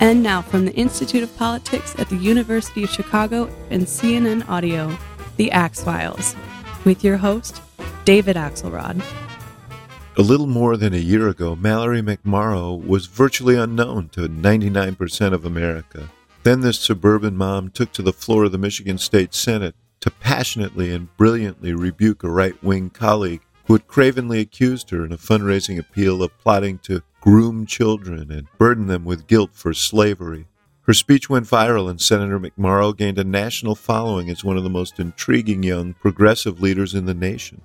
And now from the Institute of Politics at the University of Chicago and CNN Audio, The Axe Files, with your host, David Axelrod. A little more than a year ago, Mallory McMorrow was virtually unknown to 99% of America. Then this suburban mom took to the floor of the Michigan State Senate to passionately and brilliantly rebuke a right wing colleague who had cravenly accused her in a fundraising appeal of plotting to groom children and burden them with guilt for slavery. Her speech went viral, and Senator McMorrow gained a national following as one of the most intriguing young progressive leaders in the nation.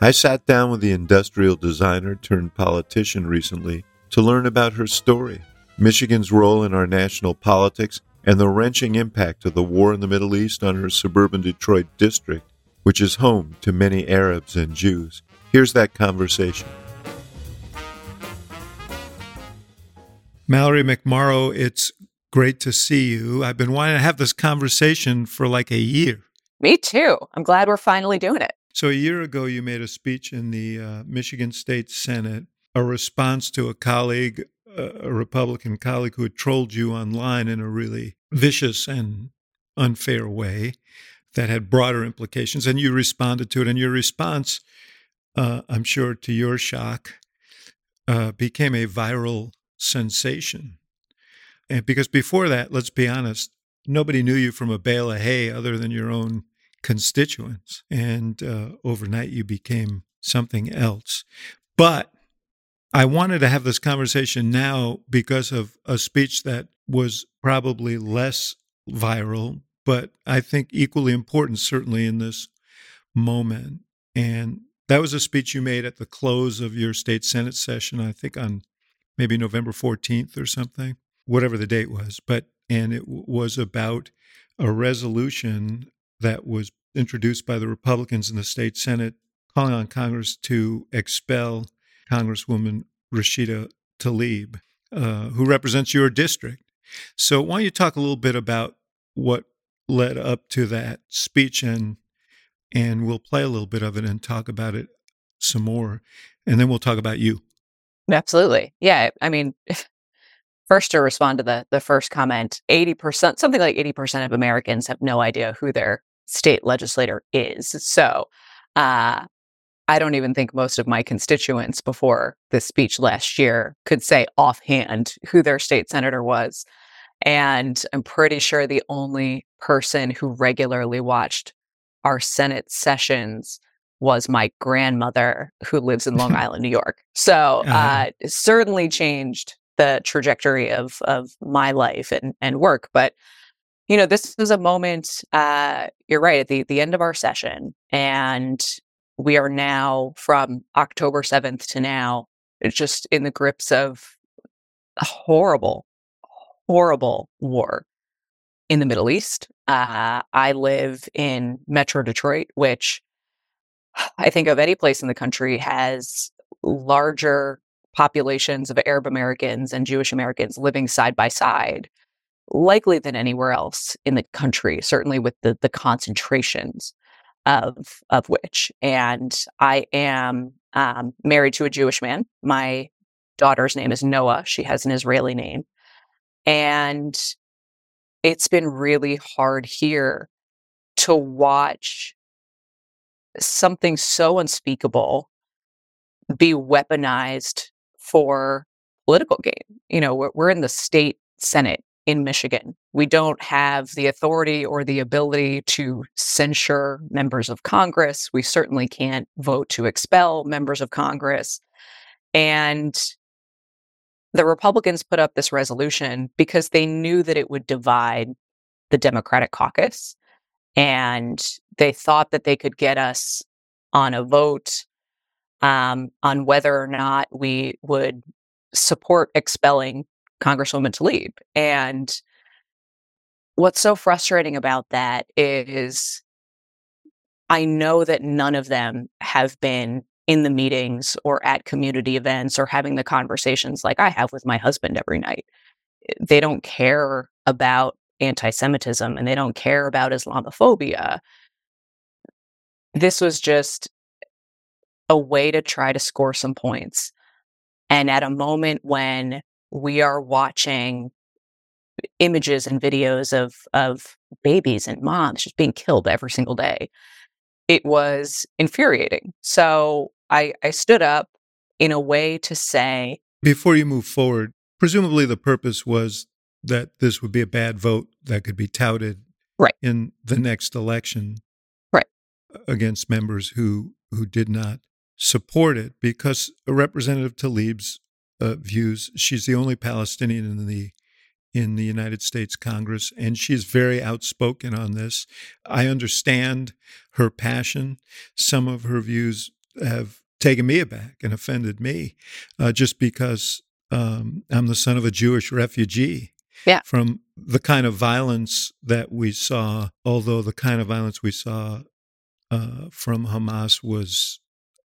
I sat down with the industrial designer turned politician recently to learn about her story, Michigan's role in our national politics, and the wrenching impact of the war in the Middle East on her suburban Detroit district, which is home to many Arabs and Jews. Here's that conversation. Mallory McMorrow, it's great to see you. I've been wanting to have this conversation for like a year. Me too. I'm glad we're finally doing it. So, a year ago, you made a speech in the uh, Michigan State Senate, a response to a colleague, uh, a Republican colleague who had trolled you online in a really vicious and unfair way that had broader implications. And you responded to it. And your response, uh, I'm sure to your shock, uh, became a viral sensation. And because before that, let's be honest, nobody knew you from a bale of hay other than your own constituents. And uh, overnight, you became something else. But I wanted to have this conversation now because of a speech that was probably less viral, but I think equally important, certainly in this moment. And that was a speech you made at the close of your state Senate session, I think on maybe November 14th or something, whatever the date was. But, and it was about a resolution that was introduced by the Republicans in the state Senate calling on Congress to expel Congresswoman Rashida Tlaib, uh, who represents your district. So, why don't you talk a little bit about what led up to that speech and and we'll play a little bit of it and talk about it some more and then we'll talk about you Absolutely. Yeah. I mean, first to respond to the the first comment, 80%, something like 80% of Americans have no idea who their state legislator is. So, uh, I don't even think most of my constituents before this speech last year could say offhand who their state senator was. And I'm pretty sure the only person who regularly watched our Senate sessions was my grandmother who lives in Long Island, New York. So uh-huh. uh, it certainly changed the trajectory of of my life and and work. But you know, this is a moment. Uh, you're right at the the end of our session, and we are now from October seventh to now. It's just in the grips of a horrible, horrible war in the Middle East. Uh, I live in Metro Detroit, which I think of any place in the country has larger populations of Arab Americans and Jewish Americans living side by side, likely than anywhere else in the country, certainly with the, the concentrations of, of which. And I am um, married to a Jewish man. My daughter's name is Noah. She has an Israeli name. And it's been really hard here to watch something so unspeakable be weaponized for political gain. You know, we're, we're in the state Senate in Michigan. We don't have the authority or the ability to censure members of Congress. We certainly can't vote to expel members of Congress. And the Republicans put up this resolution because they knew that it would divide the Democratic caucus and they thought that they could get us on a vote um, on whether or not we would support expelling Congresswoman Tlaib. And what's so frustrating about that is I know that none of them have been in the meetings or at community events or having the conversations like I have with my husband every night. They don't care about anti Semitism and they don't care about Islamophobia. This was just a way to try to score some points. And at a moment when we are watching images and videos of of babies and moms just being killed every single day. It was infuriating. So I, I stood up in a way to say Before you move forward, presumably the purpose was that this would be a bad vote that could be touted Right. in the next election Right. against members who who did not support it because Representative Tlaib's uh, views she's the only Palestinian in the in the United States Congress and she's very outspoken on this. I understand her passion. Some of her views have taken me aback and offended me uh, just because um, I'm the son of a Jewish refugee Yeah. from the kind of violence that we saw, although the kind of violence we saw uh, from Hamas was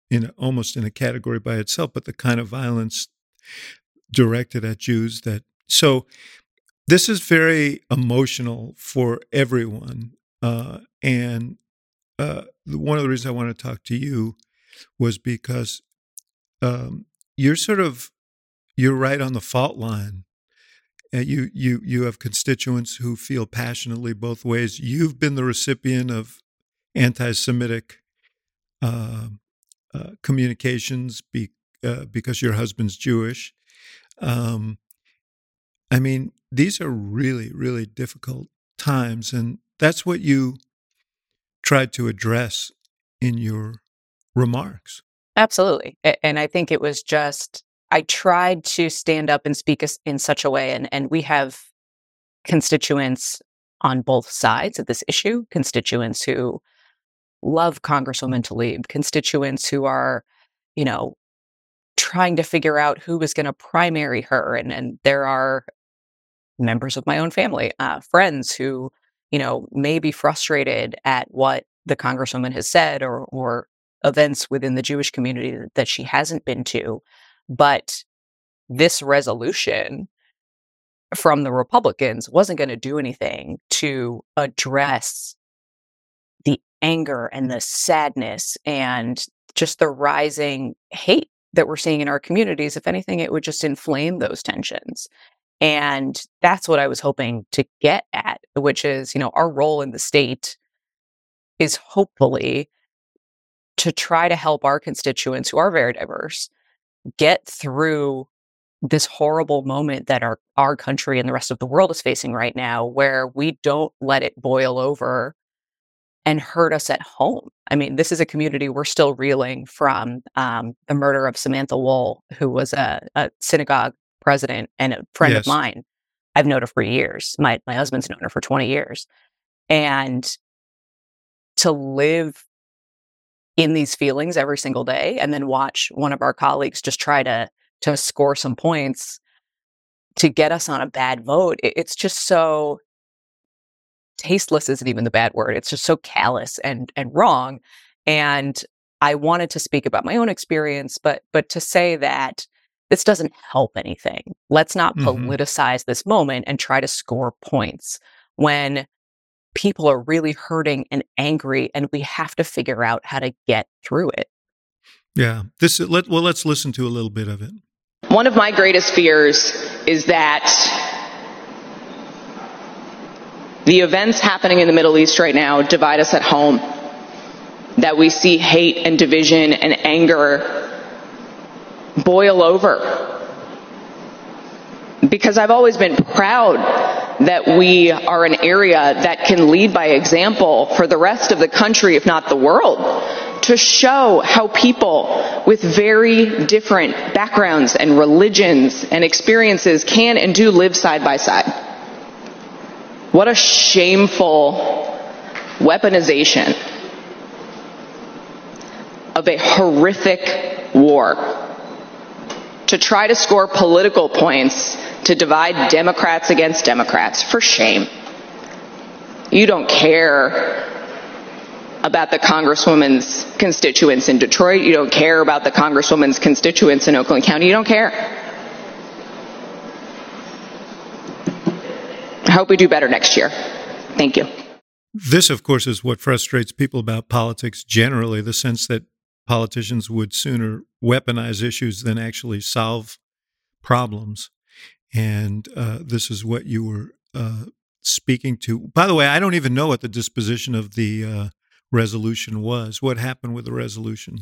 in almost in a category by itself, but the kind of violence directed at Jews that so this is very emotional for everyone, uh, and uh, one of the reasons I want to talk to you was because um, you're sort of you're right on the fault line. You you you have constituents who feel passionately both ways. You've been the recipient of anti-Semitic uh, uh, communications be, uh, because your husband's Jewish. Um, I mean, these are really really difficult times, and that's what you tried to address in your remarks. Absolutely. And I think it was just, I tried to stand up and speak in such a way. And, and we have constituents on both sides of this issue, constituents who love Congresswoman Tlaib, constituents who are, you know, trying to figure out who is going to primary her. And, and there are members of my own family, uh, friends who, you know, may be frustrated at what the Congresswoman has said or, or events within the Jewish community that- that she hasn't been to. But this resolution from the Republicans wasn't going to do anything to address the anger and the sadness and just the rising hate that we're seeing in our communities. If anything, it would just inflame those tensions. And that's what I was hoping to get at, which is, you know, our role in the state is hopefully to try to help our constituents who are very diverse get through this horrible moment that our our country and the rest of the world is facing right now where we don't let it boil over and hurt us at home. I mean, this is a community we're still reeling from um, the murder of Samantha Woll, who was a, a synagogue president and a friend Yes. of mine. I've known her for years. My my husband's known her for 20 years. And to live in these feelings every single day and then watch one of our colleagues just try to to score some points to get us on a bad vote it- it's just so tasteless isn't even the bad word it's just so callous and and wrong and i wanted to speak about my own experience but but to say that this doesn't help anything let's not Mhm. politicize this moment and try to score points when people are really hurting and angry and we have to figure out how to get through it Yeah. This let well let's listen to a little bit of it. One of my greatest fears is that the events happening in the Middle East right now divide us at home. That we see hate and division and anger boil over. Because I've always been proud that we are an area that can lead by example for the rest of the country, if not the world, to show how people with very different backgrounds and religions and experiences can and do live side by side. What a shameful weaponization of a horrific war to try to score political points to divide Democrats against Democrats. For shame. You don't care about the Congresswoman's constituents in Detroit. You don't care about the Congresswoman's constituents in Oakland County. You don't care. I hope we do better next year. Thank you. This, of course, is what frustrates people about politics generally the sense that politicians would sooner weaponize issues than actually solve problems. And uh, this is what you were uh, speaking to. By the way, I don't even know what the disposition of the uh, resolution was. What happened with the resolution?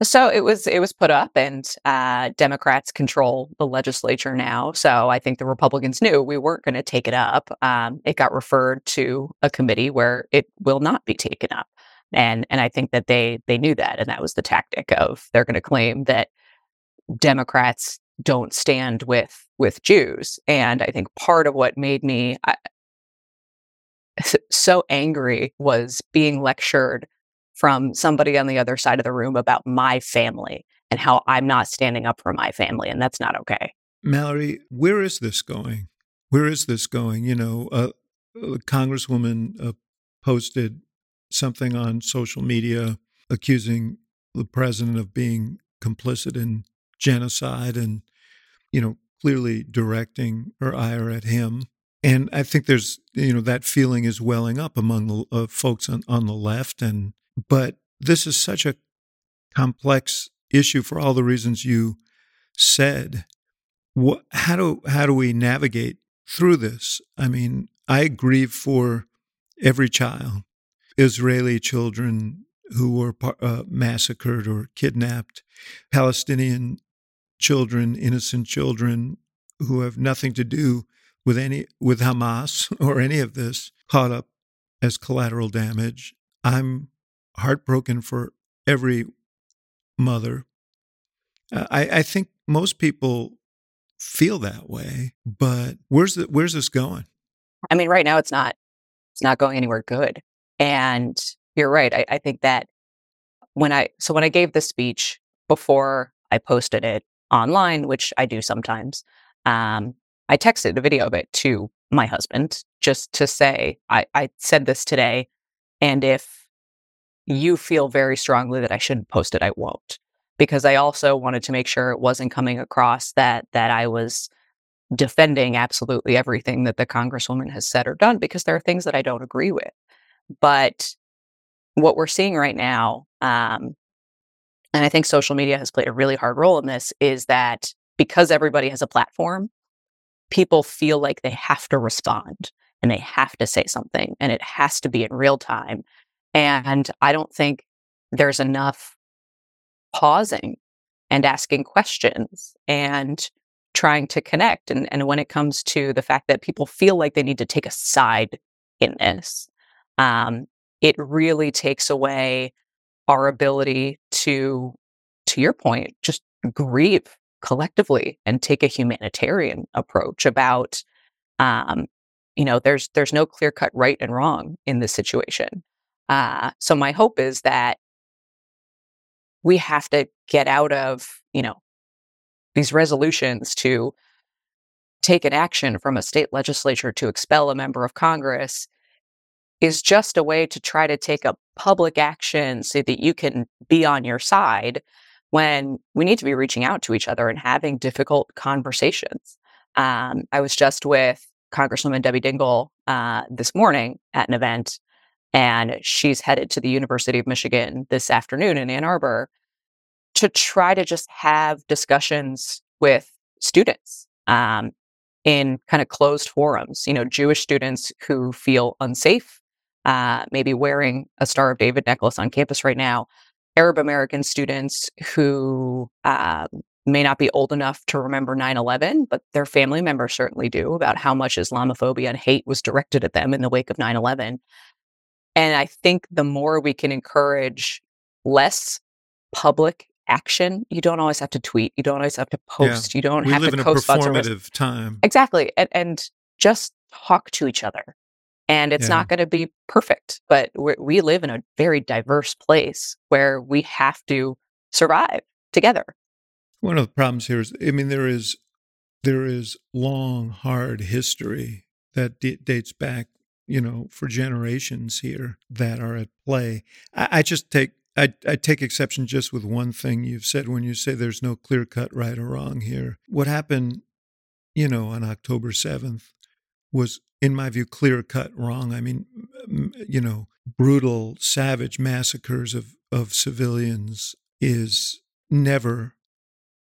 So it was it was put up, and uh, Democrats control the legislature now. So I think the Republicans knew we weren't going to take it up. Um, it got referred to a committee where it will not be taken up, and and I think that they they knew that, and that was the tactic of they're going to claim that Democrats don't stand with with Jews, and I think part of what made me so angry was being lectured from somebody on the other side of the room about my family and how I'm not standing up for my family. And that's not okay. Mallory, where is this going? Where is this going? You know, uh, a Congresswoman uh, posted something on social media accusing the president of being complicit in genocide and, you know, clearly directing her ire at him. And I think there's, you know, that feeling is welling up among the uh, folks on, on the left. And, but this is such a complex issue for all the reasons you said. What, how do, how do we navigate through this? I mean, I grieve for every child, Israeli children who were uh, massacred or kidnapped, Palestinian children, innocent children who have nothing to do with any with Hamas or any of this caught up as collateral damage. I'm heartbroken for every mother. Uh, I, I think most people feel that way, but where's the, where's this going? I mean, right now it's not it's not going anywhere good. And you're right. I, I think that when I so when I gave this speech before I posted it online, which I do sometimes, um, I texted a video of it to my husband just to say, I, I said this today. And if you feel very strongly that I shouldn't post it, I won't. Because I also wanted to make sure it wasn't coming across that that I was defending absolutely everything that the congresswoman has said or done because there are things that I don't agree with. But what we're seeing right now, um, and I think social media has played a really hard role in this, is that because everybody has a platform, people feel like they have to respond and they have to say something and it has to be in real time. And I don't think there's enough pausing and asking questions and trying to connect. And, and when it comes to the fact that people feel like they need to take a side in this, um, it really takes away our ability to, to your point, just grieve collectively and take a humanitarian approach about um, you know there's there's no clear cut right and wrong in this situation. Uh, so my hope is that we have to get out of you know these resolutions to take an action from a state legislature to expel a member of congress is just a way to try to take a public action so that you can be on your side when we need to be reaching out to each other and having difficult conversations. Um, I was just with Congresswoman Debbie Dingell uh, this morning at an event, and she's headed to the University of Michigan this afternoon in Ann Arbor to try to just have discussions with students um, in kind of closed forums. You know, Jewish students who feel unsafe, uh, maybe wearing a Star of David necklace on campus right now, Arab American students who um, may not be old enough to remember 9 11, but their family members certainly do about how much Islamophobia and hate was directed at them in the wake of 9 11. And I think the more we can encourage less public action, you don't always have to tweet, you don't always have to post, yeah. you don't we have live to in a co-sponsor. performative time. Exactly. And, and just talk to each other and it's yeah. not going to be perfect but we live in a very diverse place where we have to survive together one of the problems here is i mean there is there is long hard history that d- dates back you know for generations here that are at play i, I just take I, I take exception just with one thing you've said when you say there's no clear cut right or wrong here. What happened, you know, on October 7th was, in my view, clear cut wrong. I mean, you know, brutal, savage massacres of, of civilians is never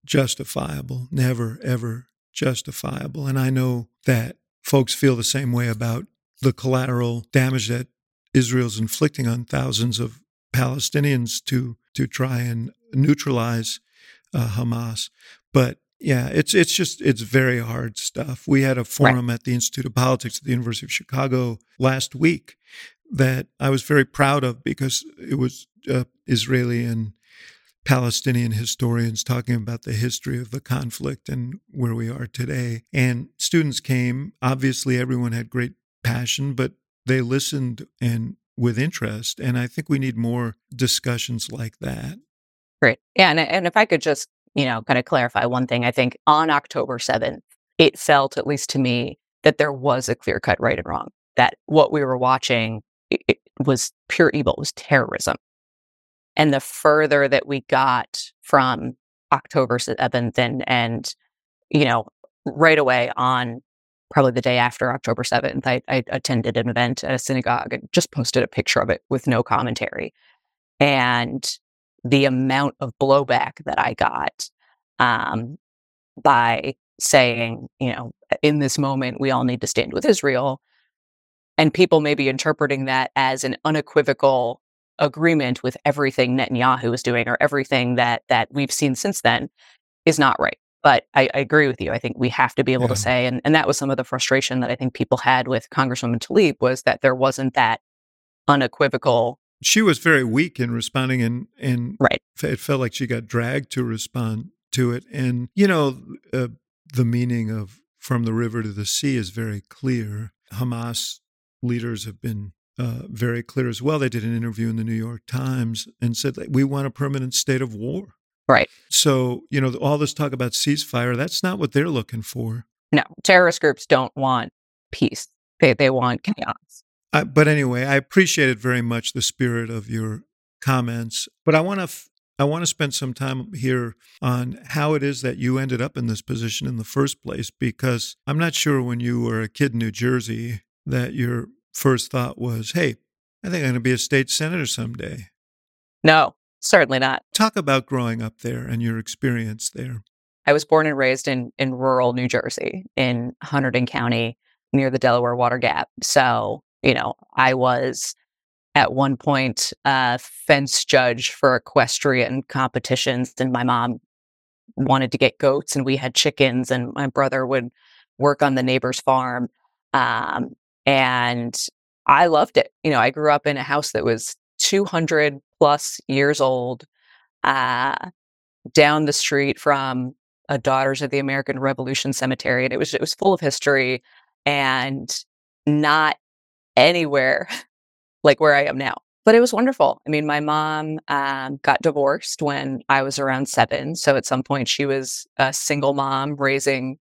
justifiable, never, ever justifiable. And I know that folks feel the same way about the collateral damage that Israel's inflicting on thousands of Palestinians to to try and neutralize uh, Hamas. But yeah, it's it's just it's very hard stuff. We had a forum right. at the Institute of Politics at the University of Chicago last week that I was very proud of because it was uh, Israeli and Palestinian historians talking about the history of the conflict and where we are today. And students came. Obviously, everyone had great passion, but they listened and with interest. And I think we need more discussions like that. Great. Yeah. And, and if I could just, you know, kind of clarify one thing, I think on October 7th, it felt, at least to me, that there was a clear cut right and wrong, that what we were watching it, it was pure evil, it was terrorism. And the further that we got from October 7th and, and, you know, right away on probably the day after October 7th, I, I attended an event at a synagogue and just posted a picture of it with no commentary. And the amount of blowback that I got um, by saying, you know, in this moment, we all need to stand with Israel. And people may be interpreting that as an unequivocal agreement with everything Netanyahu is doing or everything that that we've seen since then is not right. But I, I agree with you. I think we have to be able yeah. to say, and, and that was some of the frustration that I think people had with Congresswoman Tlaib was that there wasn't that unequivocal. She was very weak in responding, and and right. it felt like she got dragged to respond to it. And you know, uh, the meaning of "from the river to the sea" is very clear. Hamas leaders have been uh, very clear as well. They did an interview in the New York Times and said that we want a permanent state of war. Right. So, you know, all this talk about ceasefire, that's not what they're looking for. No, terrorist groups don't want peace. They, they want chaos. I, but anyway, I appreciated very much the spirit of your comments. But I want to f- I want to spend some time here on how it is that you ended up in this position in the first place, because I'm not sure when you were a kid in New Jersey that your first thought was, hey, I think I'm going to be a state senator someday. No, certainly not. Talk about growing up there and your experience there. I was born and raised in, in rural New Jersey, in Hunterdon County, near the Delaware Water Gap. So, you know, I was at one point a fence judge for equestrian competitions, and my mom wanted to get goats, and we had chickens, and my brother would work on the neighbor's farm. Um, and I loved it. You know, I grew up in a house that was 200 plus years old, uh, down the street from a Daughters of the American Revolution cemetery, and it was it was full of history and not anywhere like where I am now. But it was wonderful. I mean, my mom um, got divorced when I was around seven, so at some point she was a single mom raising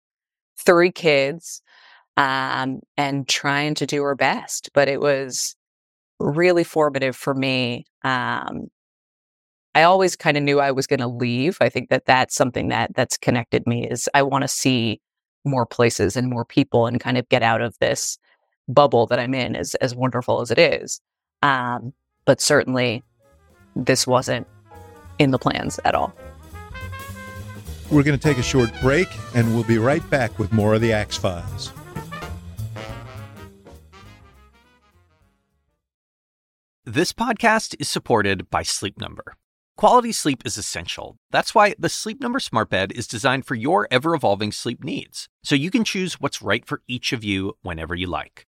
three kids um, and trying to do her best. But it was really formative for me. Um, I always kind of knew I was going to leave. I think that that's something that that's connected me is I want to see more places and more people and kind of get out of this bubble that I'm in as as wonderful as it is. Um, but certainly this wasn't in the plans at all. We're going to take a short break and we'll be right back with more of the Axe Files. This podcast is supported by Sleep Number. Quality sleep is essential. That's why the Sleep Number Smart Bed is designed for your ever evolving sleep needs, so you can choose what's right for each of you whenever you like.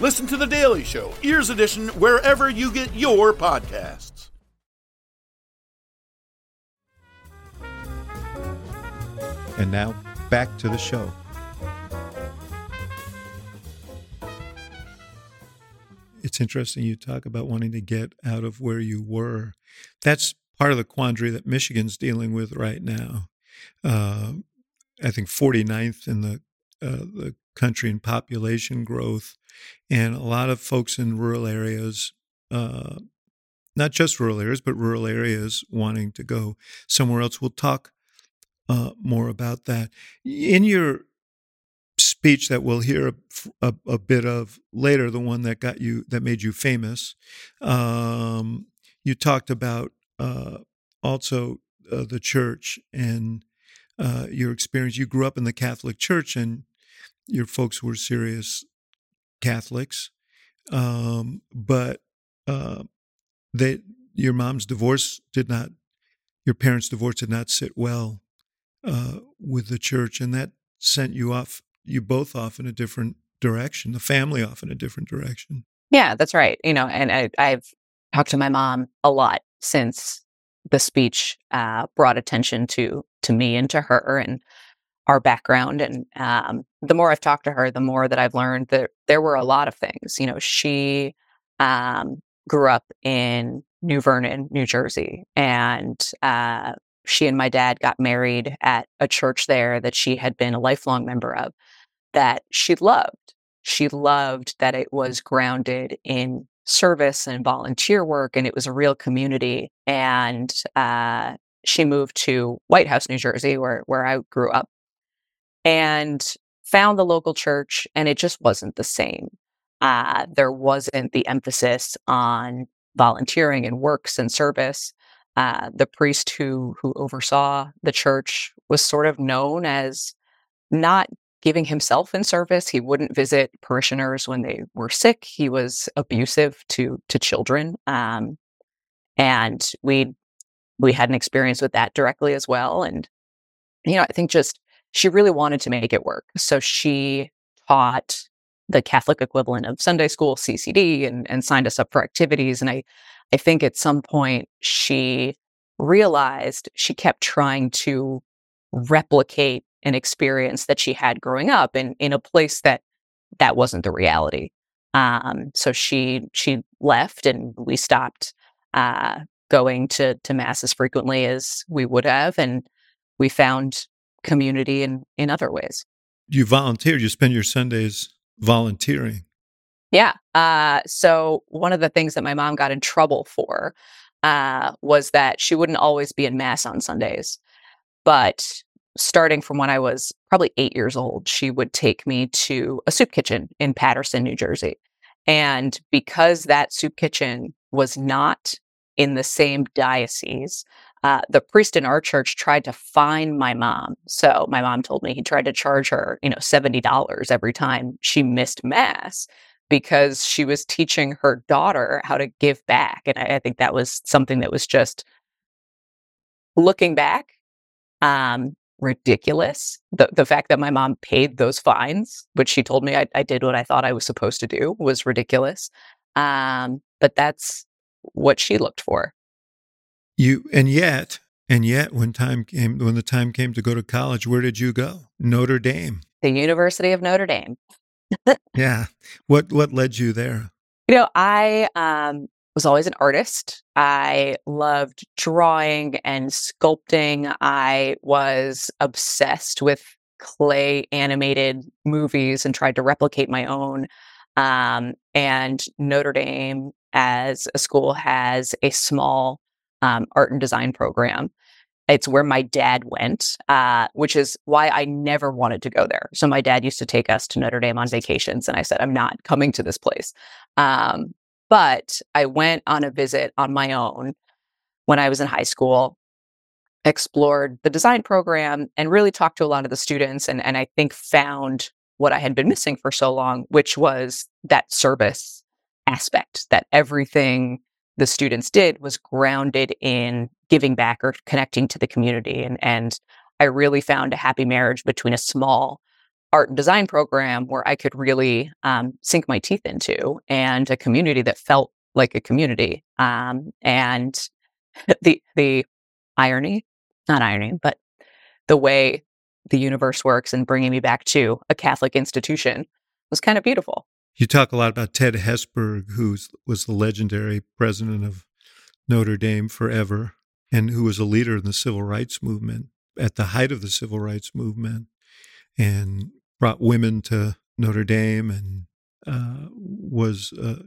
Listen to The Daily Show, Ears Edition, wherever you get your podcasts. And now, back to the show. It's interesting you talk about wanting to get out of where you were. That's part of the quandary that Michigan's dealing with right now. Uh, I think 49th in the uh, the country in population growth, and a lot of folks in rural areas, uh, not just rural areas, but rural areas wanting to go somewhere else. We'll talk uh, more about that in your speech that we'll hear a, a, a, bit of later. The one that got you that made you famous. Um, you talked about uh, also uh, the church and uh, your experience. You grew up in the Catholic Church, and your folks were serious Catholics, um, but uh, they your mom's divorce did not, your parents' divorce did not sit well uh, with the church, and that sent you off, you both off in a different direction, the family off in a different direction. Yeah, that's right. You know, and I, I've talked to my mom a lot since the speech uh, brought attention to to me and to her, and our background. And um, the more I've talked to her, the more that I've learned that there were a lot of things. You know, she um, grew up in New Vernon, New Jersey, and uh, she and my dad got married at a church there that she had been a lifelong member of that she loved. She loved that it was grounded in service and volunteer work, and it was a real community. And uh, she moved to White House, New Jersey, where where I grew up, and found the local church, and it just wasn't the same. Uh, there wasn't the emphasis on volunteering and works and service. Uh, the priest who who oversaw the church was sort of known as not giving himself in service. He wouldn't visit parishioners when they were sick. He was abusive to to children, um, and we we had an experience with that directly as well. And you know, I think just she really wanted to make it work. So she taught the Catholic equivalent of Sunday school, CCD, and, and signed us up for activities. And I, I think at some point she realized she kept trying to replicate an experience that she had growing up in, in a place that that wasn't the reality. Um, so she she left and we stopped uh, going to to mass as frequently as we would have, and we found community in in other ways. You volunteer, You spend your Sundays volunteering. Yeah. Uh, so one of the things that my mom got in trouble for uh, was that she wouldn't always be in mass on Sundays, but starting from when I was probably eight years old, she would take me to a soup kitchen in Paterson, New Jersey. And because that soup kitchen was not in the same diocese, uh, the priest in our church tried to fine my mom. So my mom told me he tried to charge her, you know, $70 every time she missed mass because she was teaching her daughter how to give back. And I, I think that was something that was just looking back, um, ridiculous. The the fact that my mom paid those fines, which she told me I, I did what I thought I was supposed to do, was ridiculous. Um, but that's what she looked for. You and yet and yet when time came when the time came to go to college, where did you go? Notre Dame. The University of Notre Dame. yeah. What what led you there? You know, I um was always an artist. I loved drawing and sculpting. I was obsessed with clay animated movies and tried to replicate my own. Um, and Notre Dame, as a school, has a small um, art and design program. It's where my dad went, uh, which is why I never wanted to go there. So my dad used to take us to Notre Dame on vacations, and I said, "I'm not coming to this place." Um, but I went on a visit on my own when I was in high school, explored the design program, and really talked to a lot of the students. And, and I think found what I had been missing for so long, which was that service aspect, that everything the students did was grounded in giving back or connecting to the community. And, and I really found a happy marriage between a small art and design program where I could really um, sink my teeth into and a community that felt like a community. Um, and the the irony, not irony, but the way the universe works and bringing me back to a Catholic institution was kind of beautiful. You talk a lot about Ted Hesburgh, who was the legendary president of Notre Dame forever and who was a leader in the civil rights movement at the height of the civil rights movement and brought women to Notre Dame and uh, was uh,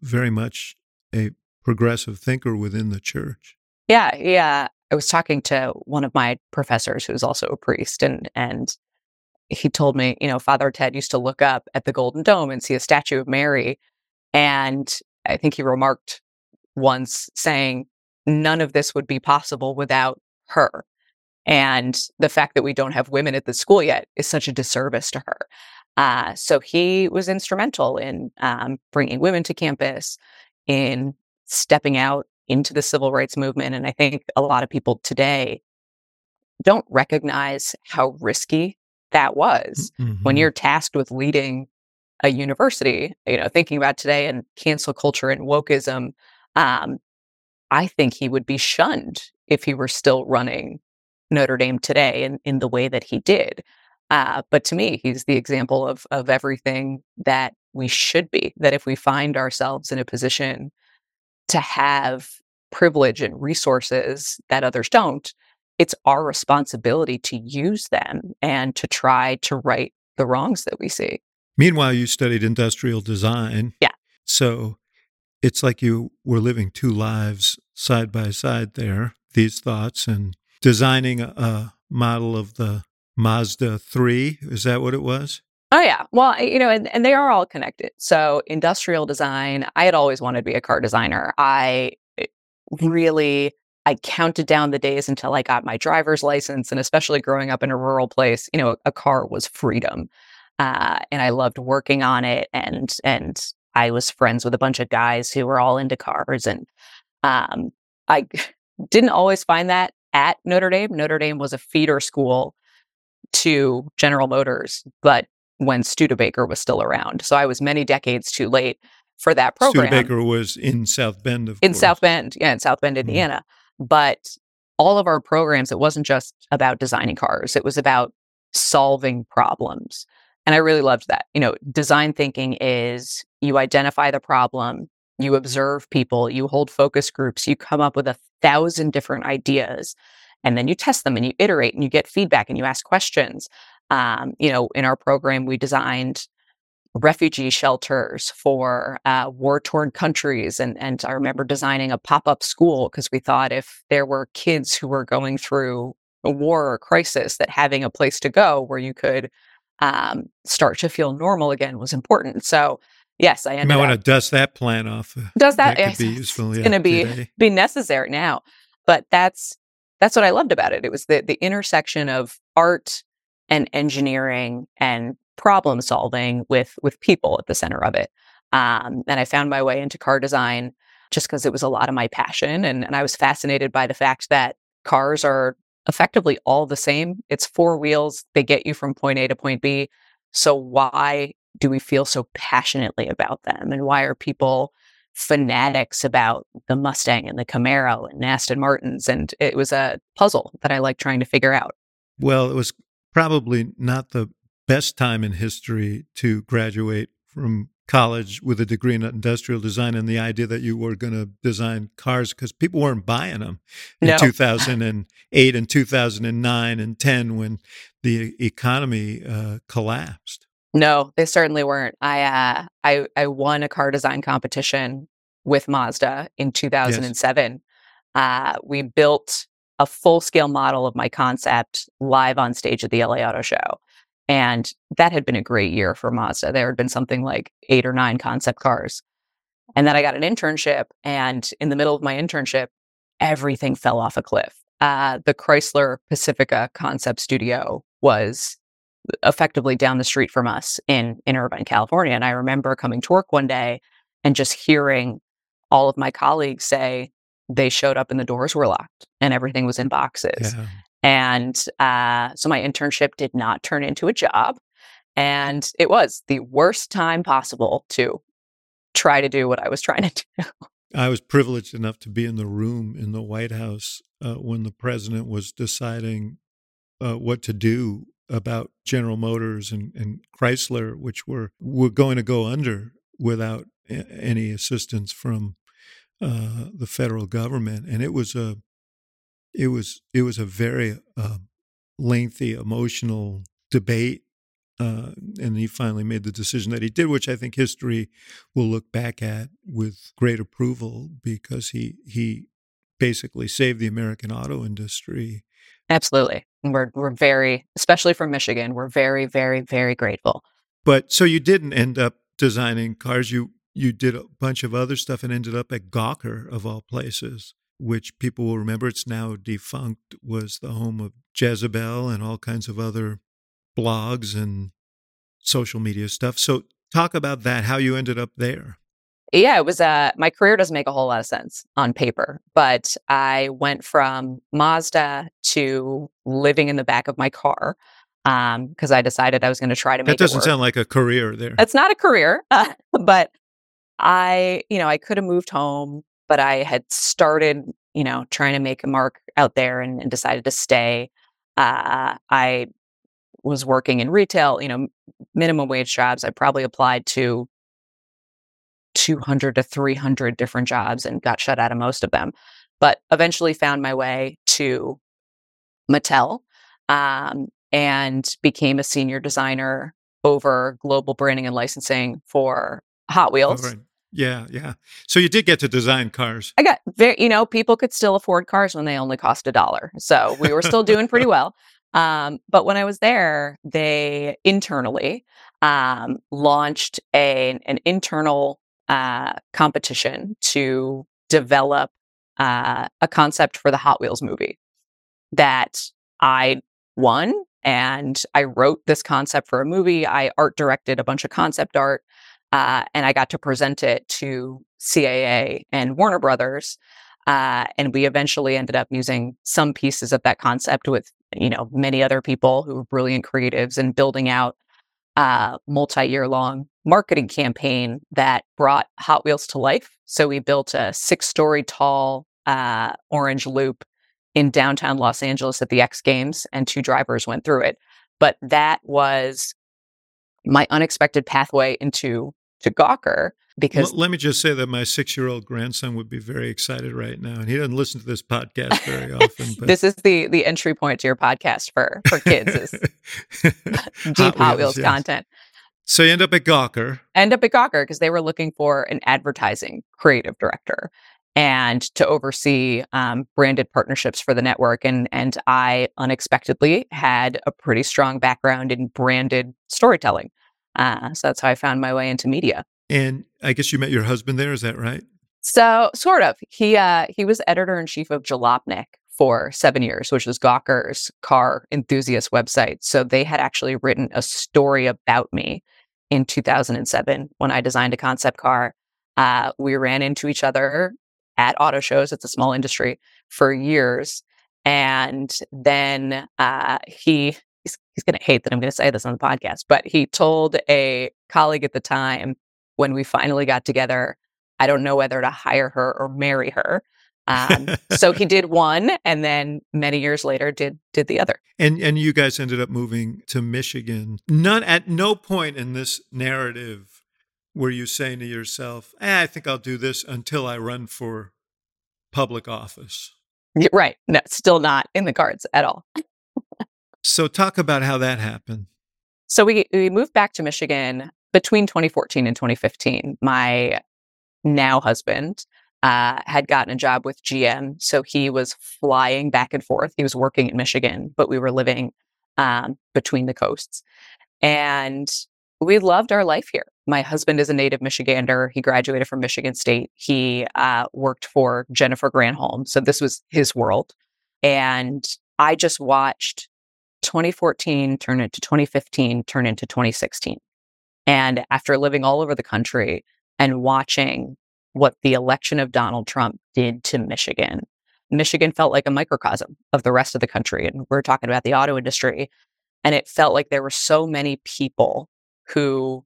very much a progressive thinker within the church. Yeah, yeah. I was talking to one of my professors who's also a priest, and and he told me, you know, Father Ted used to look up at the Golden Dome and see a statue of Mary, and I think he remarked once saying, "None of this would be possible without her." And the fact that we don't have women at the school yet is such a disservice to her. Uh, so he was instrumental in um, bringing women to campus, in stepping out into the civil rights movement. And I think a lot of people today don't recognize how risky that was mm-hmm. when you're tasked with leading a university, you know, thinking about today and cancel culture and wokeism. Um, I think he would be shunned if he were still running Notre Dame today in, in the way that he did. Uh, but to me, he's the example of of everything that we should be. That if we find ourselves in a position to have privilege and resources that others don't, it's our responsibility to use them and to try to right the wrongs that we see. Meanwhile, you studied industrial design. Yeah. So it's like you were living two lives side by side there, these thoughts and designing a, model of the Mazda 3. Is that what it was? Oh yeah. Well, you know, and, and they are all connected. So industrial design, I had always wanted to be a car designer. I eh, really I counted down the days until I got my driver's license. And especially growing up in a rural place, you know, a car was freedom. Uh, and I loved working on it. And and I was friends with a bunch of guys who were all into cars. And um, I didn't always find that at Notre Dame. Notre Dame was a feeder school to General Motors, but when Studebaker was still around. So I was many decades too late for that program. Studebaker was in South Bend, of in course. South Bend, yeah, in South Bend, mm-hmm. Indiana. Mm-hmm. But all of our programs, it wasn't just about designing cars; it was about solving problems. And I really loved that. You know, design thinking is you identify the problem, you observe people, you hold focus groups, you come up with a thousand different ideas, and then you test them and you iterate and you get feedback and you ask questions. Um, you know, in our program, we designed refugee shelters for uh, war torn countries. And, and I remember designing a pop up school because we thought if there were kids who were going through a war or crisis, that having a place to go where you could um, start to feel normal again was important. So yes, I ended you might want to dust that plan off. Uh, does that, that could be useful? It's yeah, going to be be necessary now, but that's that's what I loved about it. It was the the intersection of art and engineering and problem solving with with people at the center of it. Um, and I found my way into car design just because it was a lot of my passion, and, and I was fascinated by the fact that cars are effectively all the same. It's four wheels; they get you from point A to point B. So why do we feel so passionately about them? And why are people fanatics about the Mustang and the Camaro and Aston Martins? And it was a puzzle that I like trying to figure out. Well, it was probably not the best time in history to graduate from college with a degree in industrial design and the idea that you were going to design cars because people weren't buying them in no. 2008 and 2009 and 10 when the economy uh, collapsed. No, they certainly weren't. I uh, I I won a car design competition with Mazda in 2007. Yes. Uh, we built a full scale model of my concept live on stage at the LA Auto Show. And that had been a great year for Mazda. There had been something like eight or nine concept cars. And then I got an internship. And in the middle of my internship, everything fell off a cliff. Uh, the Chrysler Pacifica concept studio was effectively down the street from us in, in Irvine, California. And I remember coming to work one day and just hearing all of my colleagues say they showed up and the doors were locked and everything was in boxes. Yeah. And uh, so my internship did not turn into a job. And it was the worst time possible to try to do what I was trying to do. I was privileged enough to be in the room in the White House uh, when the president was deciding uh, what to do about General Motors and, and Chrysler, which were were going to go under without a- any assistance from uh, the federal government, and it was a it was it was a very uh, lengthy, emotional debate. Uh, and he finally made the decision that he did, which I think history will look back at with great approval because he he basically saved the American auto industry. Absolutely, we're we're very, especially from Michigan, we're very, very, very grateful. But so you didn't end up designing cars. You you did a bunch of other stuff and ended up at Gawker of all places which people will remember, it's now defunct, was the home of Jezebel and all kinds of other blogs and social media stuff. So, talk about that, how you ended up there. Yeah, it was uh my career doesn't make a whole lot of sense on paper, but I went from Mazda to living in the back of my car um because I decided I was going to try to make it. That doesn't sound like a career there. It's not a career, uh, but I, you know, I could have moved home but I had started, you know, trying to make a mark out there and, and decided to stay. Uh, I was working in retail, you know, minimum wage jobs. I probably applied to 200 to 300 different jobs and got shut out of most of them, but eventually found my way to Mattel um, and became a senior designer over global branding and licensing for Hot Wheels. Oh, right. Yeah, yeah. So you did get to design cars. I got very, you know, people could still afford cars when they only cost a dollar. So we were still doing pretty well. Um, but when I was there, they internally um, launched a, an internal uh, competition to develop uh, a concept for the Hot Wheels movie that I won. And I wrote this concept for a movie. I art directed a bunch of concept art. Uh, and I got to present it to CAA and Warner Brothers. Uh, and we eventually ended up using some pieces of that concept with, you know, many other people who were brilliant creatives and building out a uh, multi-year long marketing campaign that brought Hot Wheels to life. So we built a six-story tall uh, orange loop in downtown Los Angeles at the X Games, and two drivers went through it. But that was my unexpected pathway into to Gawker because L- let me just say that my six-year-old grandson would be very excited right now, and he doesn't listen to this podcast very often. But... this is the the entry point to your podcast for for kids is deep Hot, Hot Wheels, Wheels yes. content. So you end up at Gawker. End up at Gawker because they were looking for an advertising creative director and to oversee um, branded partnerships for the network. And and I unexpectedly had a pretty strong background in branded storytelling. Uh, so that's how I found my way into media. And I guess you met your husband there, is that right? So sort of. He uh, he was editor in chief of Jalopnik for seven years, which was Gawker's car enthusiast website. So they had actually written a story about me in 2007 when I designed a concept car. Uh, we ran into each other at auto shows. It's a small industry for years. And then uh, he he's, he's going to hate that I'm going to say this on the podcast, but he told a colleague at the time when we finally got together, I don't know whether to hire her or marry her. Um, so he did one, and then many years later did did the other. And and you guys ended up moving to Michigan. None at no point in this narrative were you saying to yourself, eh, "I think I'll do this until I run for public office." Right. No, still not in the cards at all. So, talk about how that happened. So, we, we moved back to Michigan between 2014 and 2015. My now husband uh, had gotten a job with GM. So, he was flying back and forth. He was working in Michigan, but we were living um, between the coasts. And we loved our life here. my husband is a native Michigander. He graduated from Michigan State. He uh, worked for Jennifer Granholm. So this was his world. And I just watched 2014 turn into 2015, turn into 2016. And after living all over the country and watching what the election of Donald Trump did to Michigan, Michigan felt like a microcosm of the rest of the country. And we're talking about the auto industry. And it felt like there were so many people who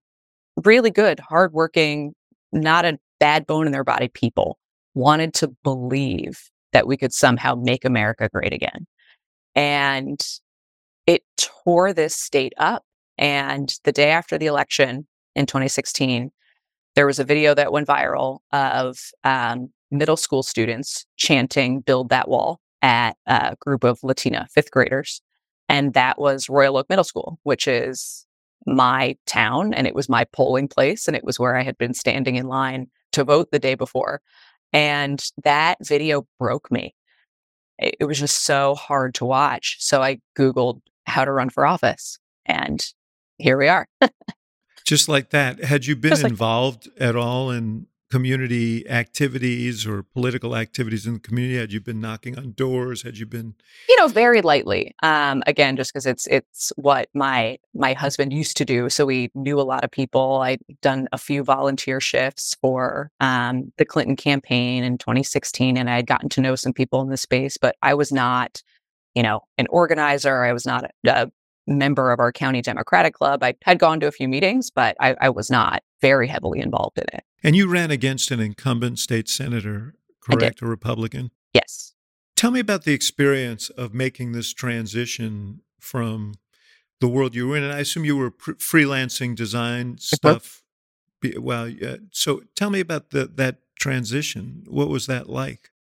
really good, hardworking, not a bad bone in their body people wanted to believe that we could somehow make America great again. And it tore this state up. And the day after the election in 2016, there was a video that went viral of um, middle school students chanting Build That Wall at a group of Latina fifth graders. And that was Royal Oak Middle School, which is my town and it was my polling place and it was where I had been standing in line to vote the day before. And that video broke me. It, it was just so hard to watch. So I Googled how to run for office and here we are. just like that. Had you been like- involved at all in community activities or political activities in the community? Had you been knocking on doors? Had you been you know very lightly um again just because it's it's what my my husband used to do so we knew a lot of people i'd done a few volunteer shifts for um the clinton campaign in 2016 and i had gotten to know some people in the space but i was not you know an organizer i was not a, a member of our county democratic club i had gone to a few meetings but I, I was not very heavily involved in it and you ran against an incumbent state senator, correct? A Republican? yes Tell me about the experience of making this transition from the world you were in. And I assume you were pr- freelancing design stuff. Well, yeah. so tell me about the, that transition. What was that like?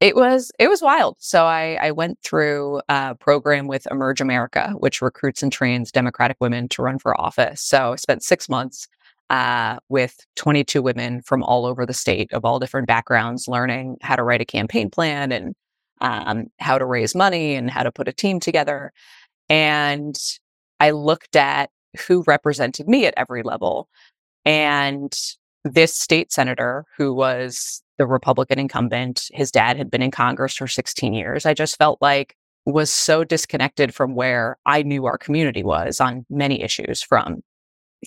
It was it was wild. So I I went through a program with Emerge America, which recruits and trains Democratic women to run for office. So I spent six months uh, with 22 women from all over the state of all different backgrounds, learning how to write a campaign plan and um, how to raise money and how to put a team together. And I looked at who represented me at every level. And this state senator, who was the Republican incumbent, his dad had been in Congress for 16 years. I just felt like was so disconnected from where I knew our community was on many issues from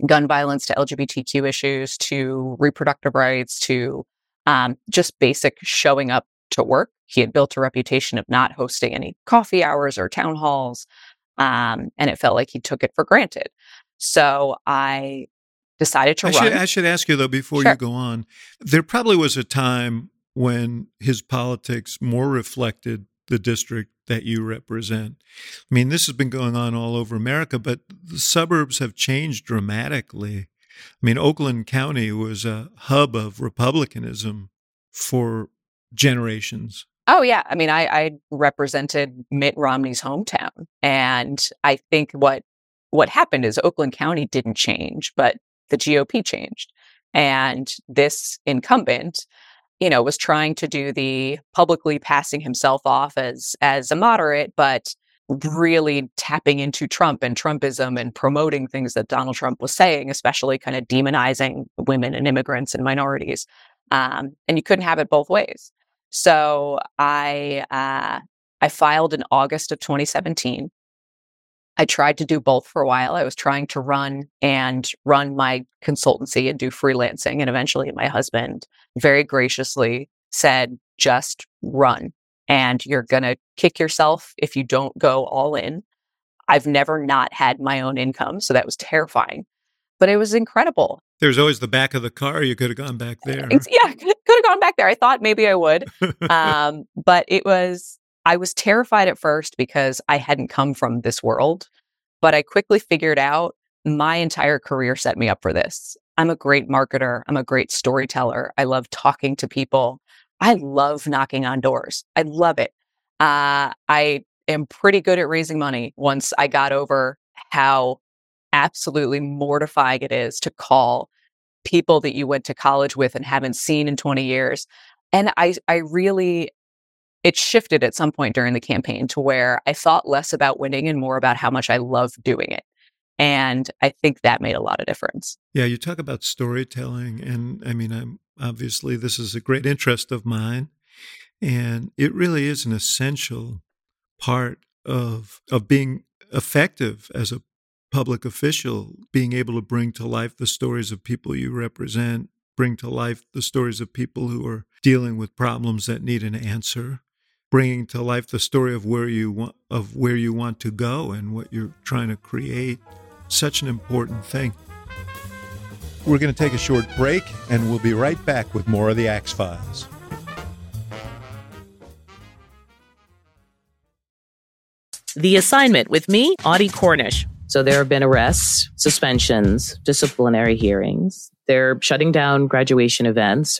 gun violence to LGBTQ issues to reproductive rights to um, just basic showing up to work. He had built a reputation of not hosting any coffee hours or town halls. Um, and it felt like he took it for granted. So I decided to I run. should, I should ask you, though, before Sure. you go on, there probably was a time when his politics more reflected the district that you represent. I mean, this has been going on all over America, but the suburbs have changed dramatically. I mean, Oakland County was a hub of Republicanism for generations. Oh yeah, I mean, I, I represented Mitt Romney's hometown, and I think what what happened is Oakland County didn't change, but the GOP changed, and this incumbent, you know, was trying to do the publicly passing himself off as as a moderate, but really tapping into Trump and Trumpism and promoting things that Donald Trump was saying, especially kind of demonizing women and immigrants and minorities. Um, and you couldn't have it both ways. So I uh, I filed in August of 2017. I tried to do both for a while. I was trying to run and run my consultancy and do freelancing. And eventually, my husband very graciously said, just run. And you're going to kick yourself if you don't go all in. I've never not had my own income. So that was terrifying, but it was incredible. There's always the back of the car. You could have gone back there. Ex- Yeah, could have gone back there. I thought maybe I would. um, but it was, I was terrified at first because I hadn't come from this world. But I quickly figured out my entire career set me up for this. I'm a great marketer. I'm a great storyteller. I love talking to people. I love knocking on doors. I love it. Uh, I am pretty good at raising money once I got over how absolutely mortifying it is to call people that you went to college with and haven't seen in 20 years. And I, I really, it shifted at some point during the campaign to where I thought less about winning and more about how much I love doing it. And I think that made a lot of difference. Yeah, you talk about storytelling, and I mean, I'm obviously this is a great interest of mine, and it really is an essential part of of being effective as a public official, being able to bring to life the stories of people you represent, bring to life the stories of people who are dealing with problems that need an answer, bringing to life the story of where you want of where you want to go and what you're trying to create. Such an important thing. We're going to take a short break and we'll be right back with more of the Axe Files. The assignment with me, Audie Cornish. So there have been arrests, suspensions, disciplinary hearings. They're shutting down graduation events.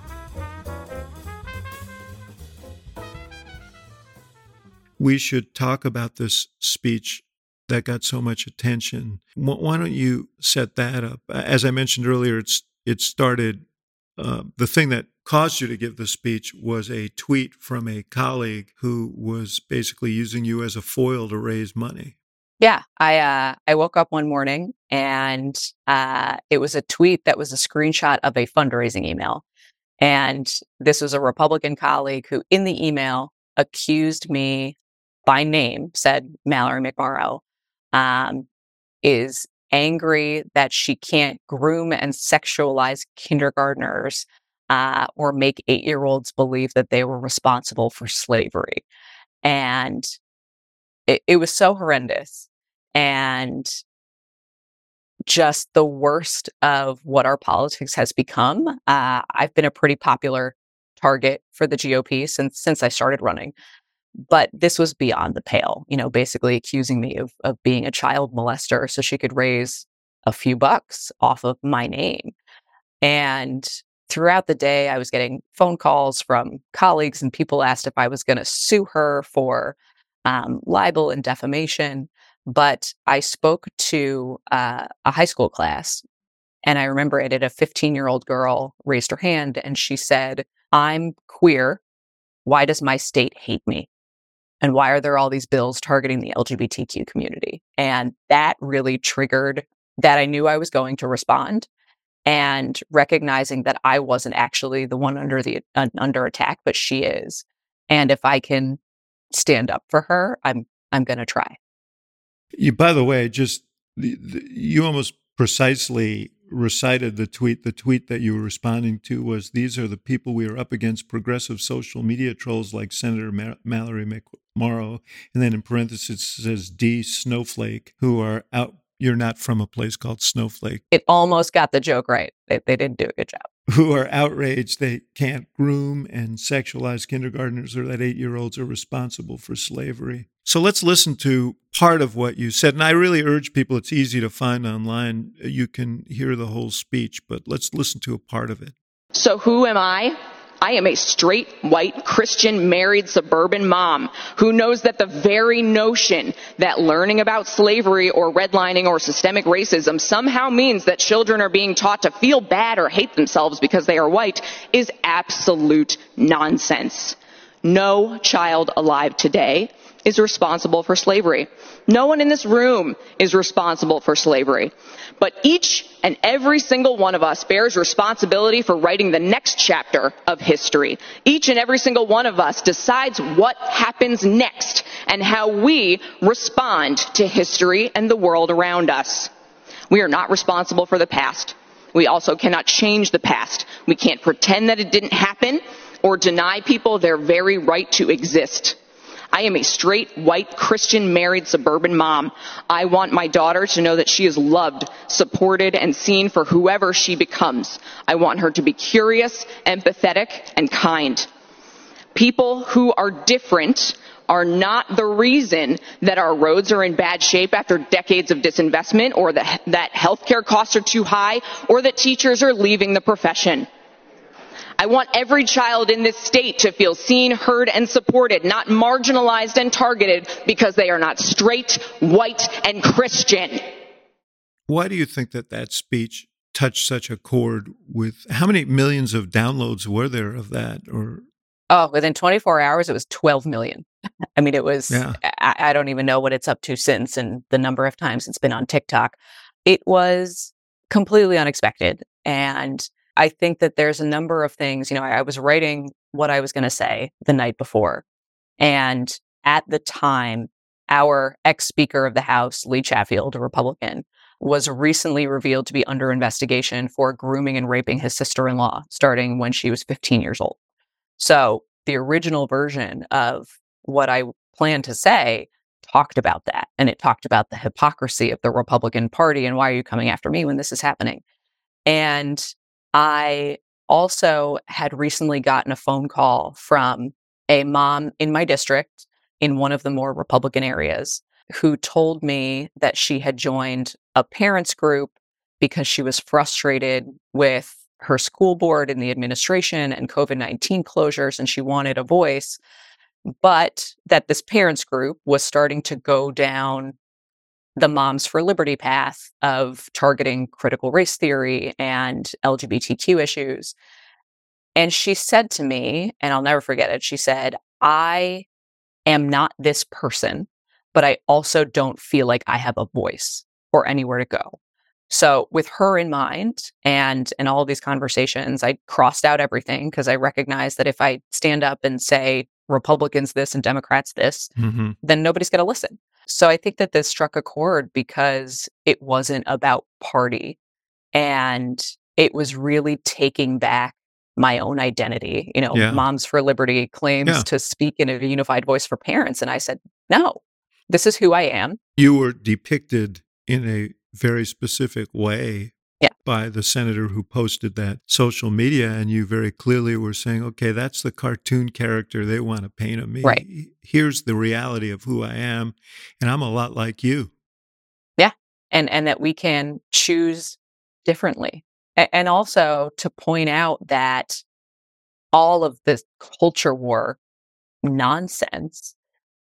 We should talk about this speech that got so much attention. Why don't you set that up? As I mentioned earlier, it's it started. Uh, the thing that caused you to give the speech was a tweet from a colleague who was basically using you as a foil to raise money. Yeah, I uh, I woke up one morning and uh, it was a tweet that was a screenshot of a fundraising email, and this was a Republican colleague who, in the email, accused me by name, said Mallory McMorrow, um, is angry that she can't groom and sexualize kindergartners uh, or make eight year olds believe that they were responsible for slavery. And it, it was so horrendous and just the worst of what our politics has become. Uh, I've been a pretty popular target for the GOP since since I started running but this was beyond the pale, you know, basically accusing me of, of being a child molester so she could raise a few bucks off of my name. And throughout the day, I was getting phone calls from colleagues, and people asked if I was going to sue her for um, libel and defamation. But I spoke to uh, a high school class, and I remember it a 15 year old girl raised her hand and she said, I'm queer. Why does my state hate me? And why are there all these bills targeting the LGBTQ community? And that really triggered that I knew I was going to respond and recognizing that I wasn't actually the one under the uh, under attack, but she is. And if I can stand up for her, I'm I'm going to try. You, by the way, just the, the, you almost precisely recited the tweet. The tweet that you were responding to was These are the people we are up against progressive social media trolls like Senator Ma- Mallory McMorrow. And then in parentheses says D Snowflake, who are out. You're not from a place called Snowflake. It almost got the joke right. They, they didn't do a good job. Who are outraged they can't groom and sexualize kindergartners or that eight year olds are responsible for slavery. So let's listen to part of what you said. And I really urge people, it's easy to find online. You can hear the whole speech, but let's listen to a part of it. So who am I? I am a straight, white, Christian, married, suburban mom who knows that the very notion that learning about slavery or redlining or systemic racism somehow means that children are being taught to feel bad or hate themselves because they are white is absolute nonsense. No child alive today is responsible for slavery. No one in this room is responsible for slavery. But each and every single one of us bears responsibility for writing the next chapter of history. Each and every single one of us decides what happens next and how we respond to history and the world around us. We are not responsible for the past. We also cannot change the past. We can't pretend that it didn't happen or deny people their very right to exist. I am a straight, white, Christian, married, suburban mom. I want my daughter to know that she is loved, supported, and seen for whoever she becomes. I want her to be curious, empathetic, and kind. People who are different are not the reason that our roads are in bad shape after decades of disinvestment or that, that healthcare costs are too high or that teachers are leaving the profession. I want every child in this state to feel seen, heard, and supported, not marginalized and targeted because they are not straight, white, and Christian. Why do you think that that speech touched such a chord with how many millions of downloads were there of that or Oh, within 24 hours, it was 12 million. I mean, it was, Yeah. I, I don't even know what it's up to since and the number of times it's been on TikTok. It was completely unexpected. And I think that there's a number of things, you know, I, I was writing what I was going to say the night before. And at the time, our ex Speaker of the House, Lee Chatfield, a Republican, was recently revealed to be under investigation for grooming and raping his sister in law starting when she was 15 years old. So the original version of what I planned to say talked about that. And it talked about the hypocrisy of the Republican Party and why are you coming after me when this is happening? And I also had recently gotten a phone call from a mom in my district in one of the more Republican areas who told me that she had joined a parents group because she was frustrated with her school board and the administration and COVID 19 closures, and she wanted a voice. But that this parents group was starting to go down the Moms for Liberty path of targeting critical race theory and LGBTQ issues. And she said to me, and I'll never forget it, she said, I am not this person, but I also don't feel like I have a voice or anywhere to go. So with her in mind and in all these conversations, I crossed out everything because I recognized that if I stand up and say Republicans this and Democrats this, Mhm. then nobody's going to listen. So I think that this struck a chord because it wasn't about party and it was really taking back my own identity. You know, Yeah. Moms for Liberty claims Yeah. to speak in a unified voice for parents. And I said, no, this is who I am. you were depicted in a very specific way Yeah. by the senator who posted that social media and you very clearly were saying okay that's the cartoon character they want to paint of me Right. here's the reality of who i am and i'm a lot like you Yeah. and and that we can choose differently A- and also to point out that all of this culture war nonsense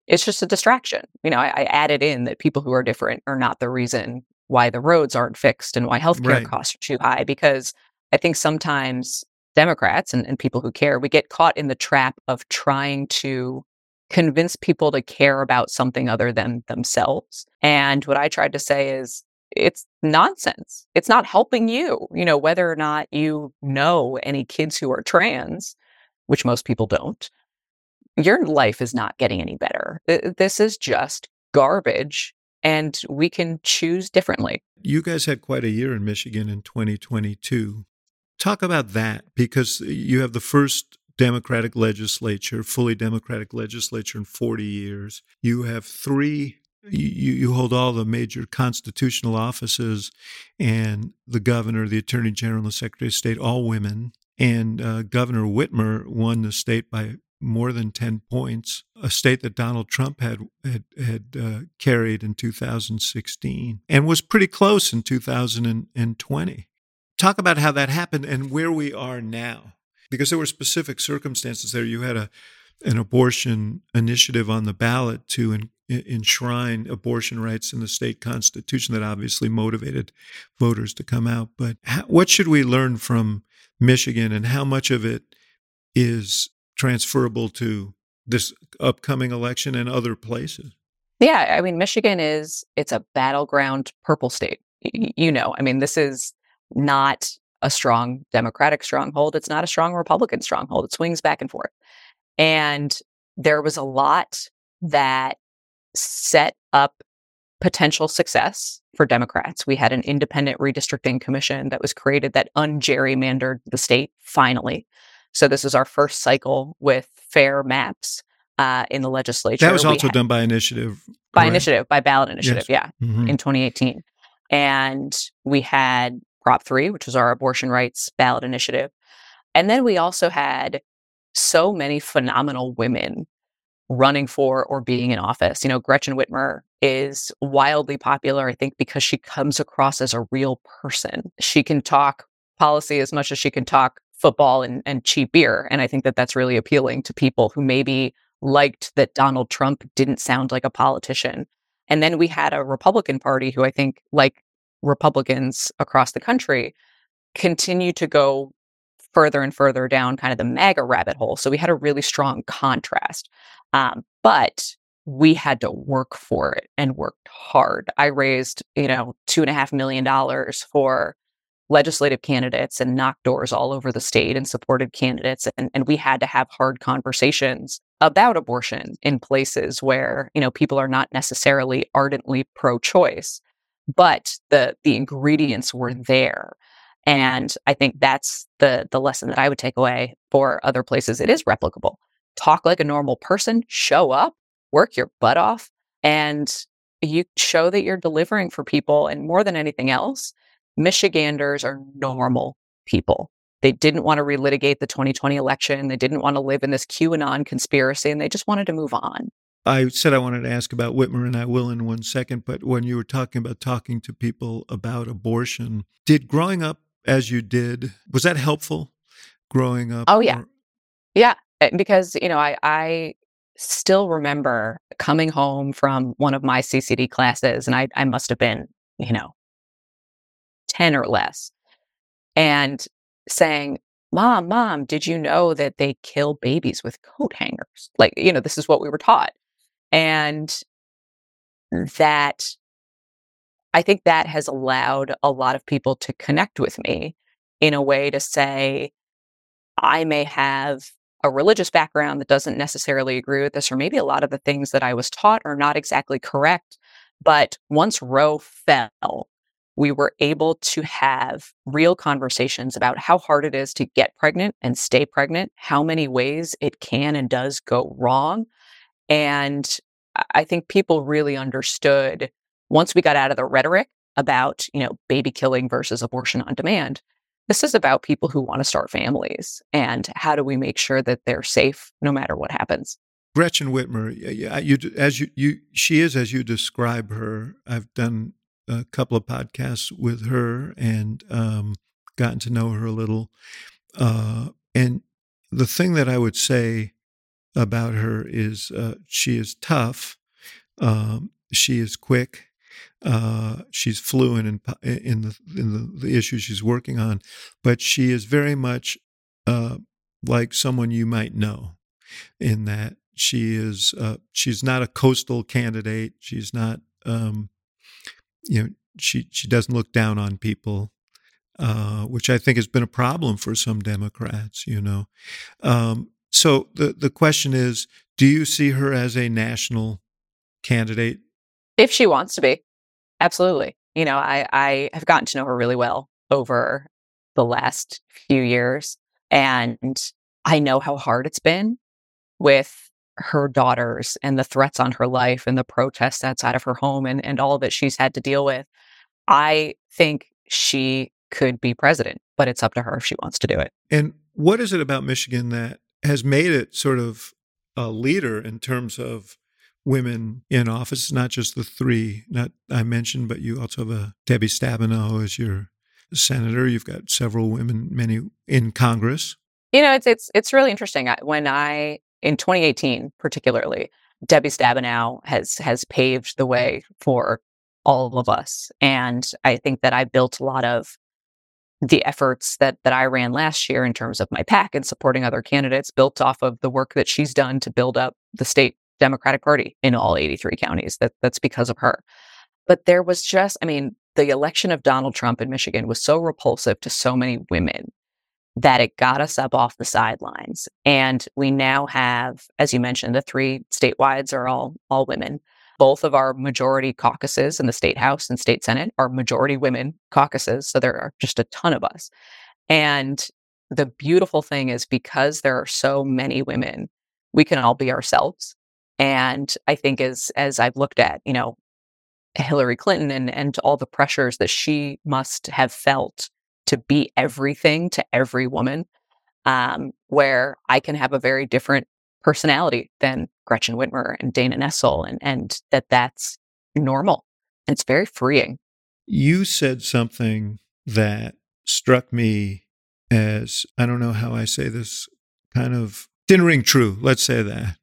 it's just a distraction you know I, I added in that people who are different are not the reason why the roads aren't fixed and why healthcare Right. costs are too high because i think sometimes democrats and, and people who care we get caught in the trap of trying to convince people to care about something other than themselves. And what I tried to say is it's nonsense. It's not helping you, you know, whether or not you know any kids who are trans, which most people don't. Your life is not getting any better. This is just garbage and we can choose differently. you guys had quite a year in michigan in 2022 talk about that because you have the first democratic legislature fully democratic legislature in 40 years. You have three you, you hold all the major constitutional offices and the governor the attorney general and the secretary of state all women. And uh, governor whitmer won the state by more than 10 points a state that donald trump had had, had uh, carried in 2016 and was pretty close in 2020 talk about how that happened and where we are now because there were specific circumstances there. You had a an abortion initiative on the ballot to en- enshrine abortion rights in the state constitution that obviously motivated voters to come out. But how, what should we learn from michigan and how much of it is transferable to this upcoming election and other places Yeah, I mean, Michigan is it's a battleground purple state. Y- You know, I mean, this is not a strong Democratic stronghold. It's not a strong Republican stronghold. It swings back and forth. And there was a lot that set up potential success for Democrats. We had an independent redistricting commission that was created that ungerrymandered the state finally. So this is our first cycle with fair maps uh, in the legislature. that was also had- done by initiative by initiative, by ballot initiative, yeah, Mhm. in 2018. And we had Prop 3, which was our abortion rights ballot initiative. And then we also had so many phenomenal women running for or being in office. You know, Gretchen Whitmer is wildly popular, I think, because she comes across as a real person. She can talk policy as much as she can talk football and, and cheap beer. And I think that that's really appealing to people who maybe liked that Donald Trump didn't sound like a politician. And then we had a Republican Party who I think, like Republicans across the country, continue to go further and further down kind of the MAGA rabbit hole. So we had a really strong contrast. Um, but we had to work for it and worked hard. I raised, you know, two and a half million dollars for legislative candidates and knocked doors all over the state and supported candidates. And, and we had to have hard conversations about abortion in places where, you know, people are not necessarily ardently pro-choice, but the the ingredients were there. And I think that's the the lesson that I would take away for other places. It is replicable. Talk like a normal person, show up, work your butt off, and you show that you're delivering for people. And more than anything else, Michiganders are normal people. They didn't want to relitigate the 2020 election. They didn't want to live in this QAnon conspiracy, and they just wanted to move on. I said I wanted to ask about Whitmer, and I will in one second. But when you were talking about talking to people about abortion, did growing up as you did was that helpful? Growing up? Oh yeah, or- yeah. Eh, because you know, I I still remember coming home from one of my CCD classes, and I I must have been you know 10 or less, and saying, Mom, Mom, did you know that they kill babies with coat hangers? Like, you know, this is what we were taught. And that I think that has allowed a lot of people to connect with me in a way to say, I may have a religious background that doesn't necessarily agree with this, or maybe a lot of the things that I was taught are not exactly correct. But once Roe fell, we were able to have real conversations about how hard it is to get pregnant and stay pregnant, how many ways it can and does go wrong. And I think people really understood once we got out of the rhetoric about, you know, baby killing versus abortion on demand. This is about people who want to start families and how do we make sure that they're safe no matter what happens. Gretchen Whitmer, you, as you, you, she is as you describe her. I've done a couple of podcasts with her and um, gotten to know her a little. Uh, and the thing that I would say about her is uh, she is tough, um, she is quick, uh, she's fluent in in the in the, the she's working on, but she is very much uh, like someone you might know, in that she is uh, she's not a coastal candidate. She's not um, you know, she she doesn't look down on people, uh, which I think has been a problem for some Democrats. You know, um, so the the question is, do you see her as a national candidate? If she wants to be, absolutely. You know, I I have gotten to know her really well over the last few years, and I know how hard it's been with her daughters and the threats on her life and the protests outside of her home and, and all that she's had to deal with. I think she could be president, but it's up to her if she wants to do it. And what is it about Michigan that has made it sort of a leader in terms of women in office? Not just the three not I mentioned, but you also have a Debbie Stabenow as your senator. You've got several women, many in Congress. You know, it's it's it's really interesting. When I in 2018, particularly, Debbie Stabenow has has paved the way for all of us, and I think that I built a lot of the efforts that that I ran last year in terms of my PAC and supporting other candidates, built off of the work that she's done to build up the state Democratic Party in all 83 counties. That that's because of her. But there was just, I mean, the election of Donald Trump in Michigan was so repulsive to so many women that it got us up off the sidelines. And we now have, as you mentioned, the three statewide are all all women. Both of our majority caucuses in the state house and state senate are majority women caucuses. So there are just a ton of us. And the beautiful thing is because there are so many women, we can all be ourselves. And I think as as I've looked at, you know, Hillary Clinton and and all the pressures that she must have felt to be everything to every woman, um, where I can have a very different personality than Gretchen Whitmer and Dana Nessel, and and that that's normal. It's very freeing. You said something that struck me as I don't know how I say this, kind of didn't ring true. Let's say that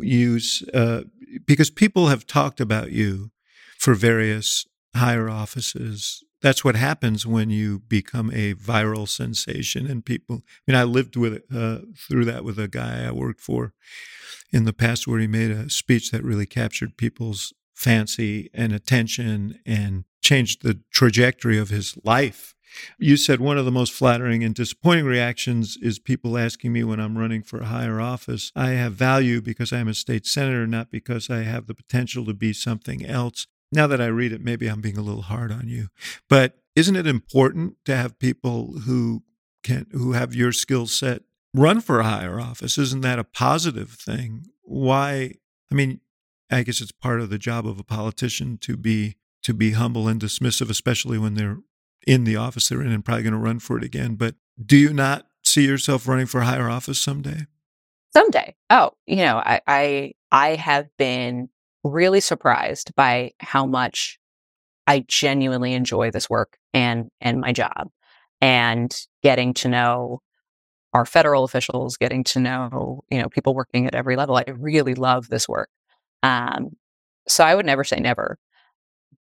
use uh, because people have talked about you for various higher offices. That's what happens when you become a viral sensation, and people. I mean, I lived with uh, through that with a guy I worked for in the past, where he made a speech that really captured people's fancy and attention and changed the trajectory of his life. You said one of the most flattering and disappointing reactions is people asking me when I'm running for a higher office. I have value because I'm a state senator, not because I have the potential to be something else. Now that I read it, maybe I'm being a little hard on you. But isn't it important to have people who can who have your skill set run for a higher office? Isn't that a positive thing? Why I mean, I guess it's part of the job of a politician to be to be humble and dismissive, especially when they're in the office they're in and probably going to run for it again. But do you not see yourself running for higher office someday? Someday. Oh, you know, I I, I have been really surprised by how much I genuinely enjoy this work and and my job and getting to know our federal officials, getting to know, you know, people working at every level. I really love this work. Um, so I would never say never.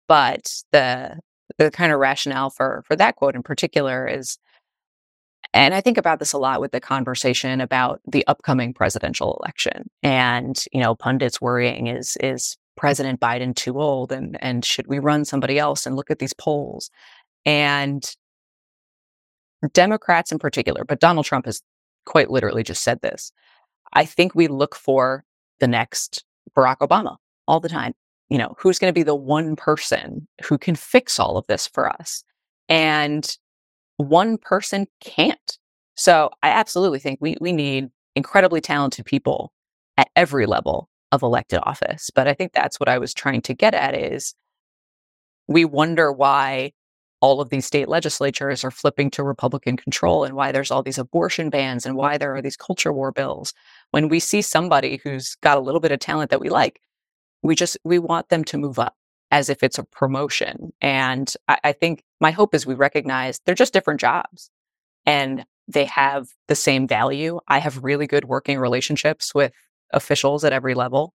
But the the kind of rationale for for that quote in particular is and I think about this a lot with the conversation about the upcoming presidential election. And, you know, pundits worrying is is President Biden too old and and should we run somebody else and look at these polls? And Democrats in particular, but Donald Trump has quite literally just said this. I think we look for the next Barack Obama all the time. You know, who's going to be the one person who can fix all of this for us? And one person can't. So I absolutely think we, we need incredibly talented people at every level of elected office. But I think that's what I was trying to get at is we wonder why all of these state legislatures are flipping to Republican control and why there's all these abortion bans and why there are these culture war bills. When we see somebody who's got a little bit of talent that we like, we just we want them to move up as if it's a promotion. And I, I think my hope is we recognize they're just different jobs and they have the same value. I have really good working relationships with officials at every level.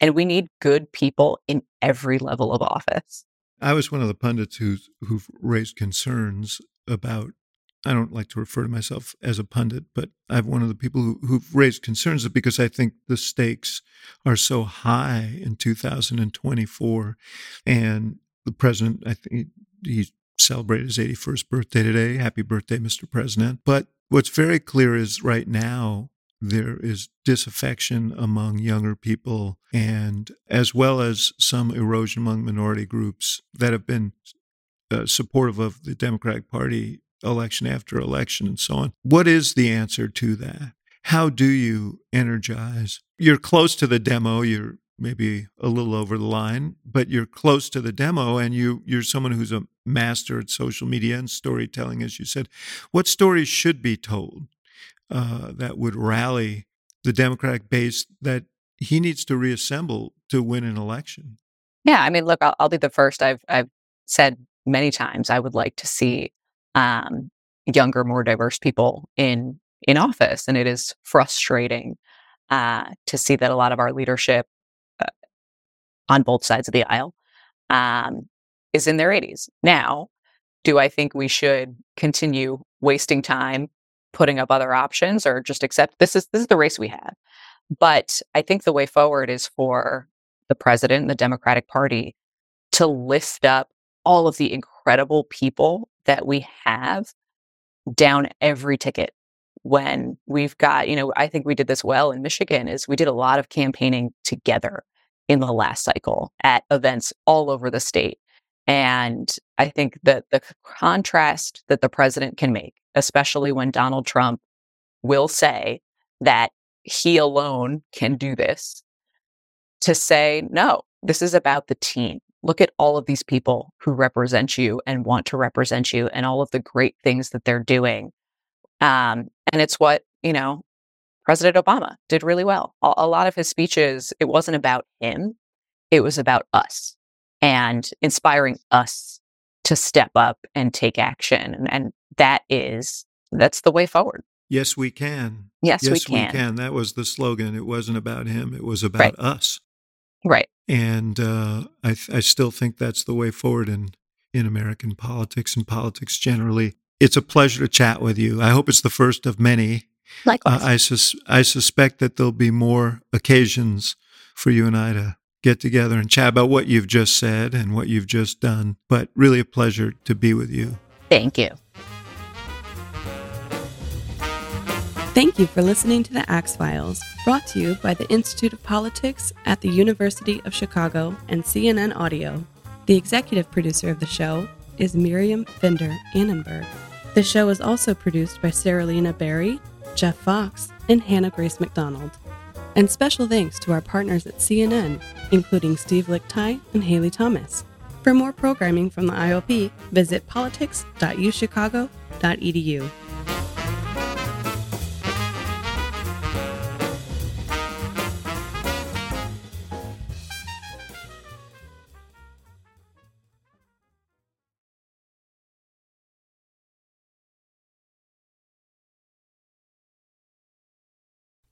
And we need good people in every level of office. I was one of the pundits who's, who've raised concerns about. I don't like to refer to myself as a pundit, but I'm one of the people who, who've raised concerns because I think the stakes are so high in 2024. And the president, I think he celebrated his 81st birthday today. Happy birthday, Mr. President. But what's very clear is right now, there is disaffection among younger people and as well as some erosion among minority groups that have been uh, supportive of the Democratic Party election after election and so on. What is the answer to that? How do you energize? You're close to the demo, you're maybe a little over the line, but you're close to the demo and you you're someone who's a master at social media and storytelling as you said. What stories should be told? uh, that would rally the Democratic base that he needs to reassemble to win an election. Yeah, I mean, look, I'll, I'll be the first. I've I've said many times I would like to see um, younger, more diverse people in in office, and it is frustrating uh, to see that a lot of our leadership uh, on both sides of the aisle um, is in their 80s. Now, do I think we should continue wasting time putting up other options or just accept this is this is the race we have. But I think the way forward is for the president and the Democratic Party to lift up all of the incredible people that we have down every ticket when we've got, you know, I think we did this well in Michigan is we did a lot of campaigning together in the last cycle at events all over the state. And I think that the contrast that the president can make, especially when Donald Trump will say that he alone can do this, to say, no, this is about the team. Look at all of these people who represent you and want to represent you and all of the great things that they're doing. Um, and it's what, you know, President Obama did really well. A, a lot of his speeches, it wasn't about him, it was about us and inspiring us to step up and take action. And, and that is, that's the way forward. Yes, we can. Yes, yes we yes, can. That was the slogan. It wasn't about him. It was about Right. us. Right. And uh, I, I still think that's the way forward in, in American politics and politics generally. It's a pleasure to chat with you. I hope it's the first of many. Likewise. Uh, I, sus- I suspect that there'll be more occasions for you and I to get together and chat about what you've just said and what you've just done. But really a pleasure to be with you. Thank you. Thank you for listening to the Axe Files, brought to you by the Institute of Politics at the University of Chicago and CNN Audio. The executive producer of the show is Miriam Fender Annenberg. The show is also produced by Saralina Berry, Jeff Fox, and Hannah Grace McDonald. And special thanks to our partners at CNN, including Steve Lickteig and Haley Thomas. For more programming from the IOP, visit politics.uchicago.edu.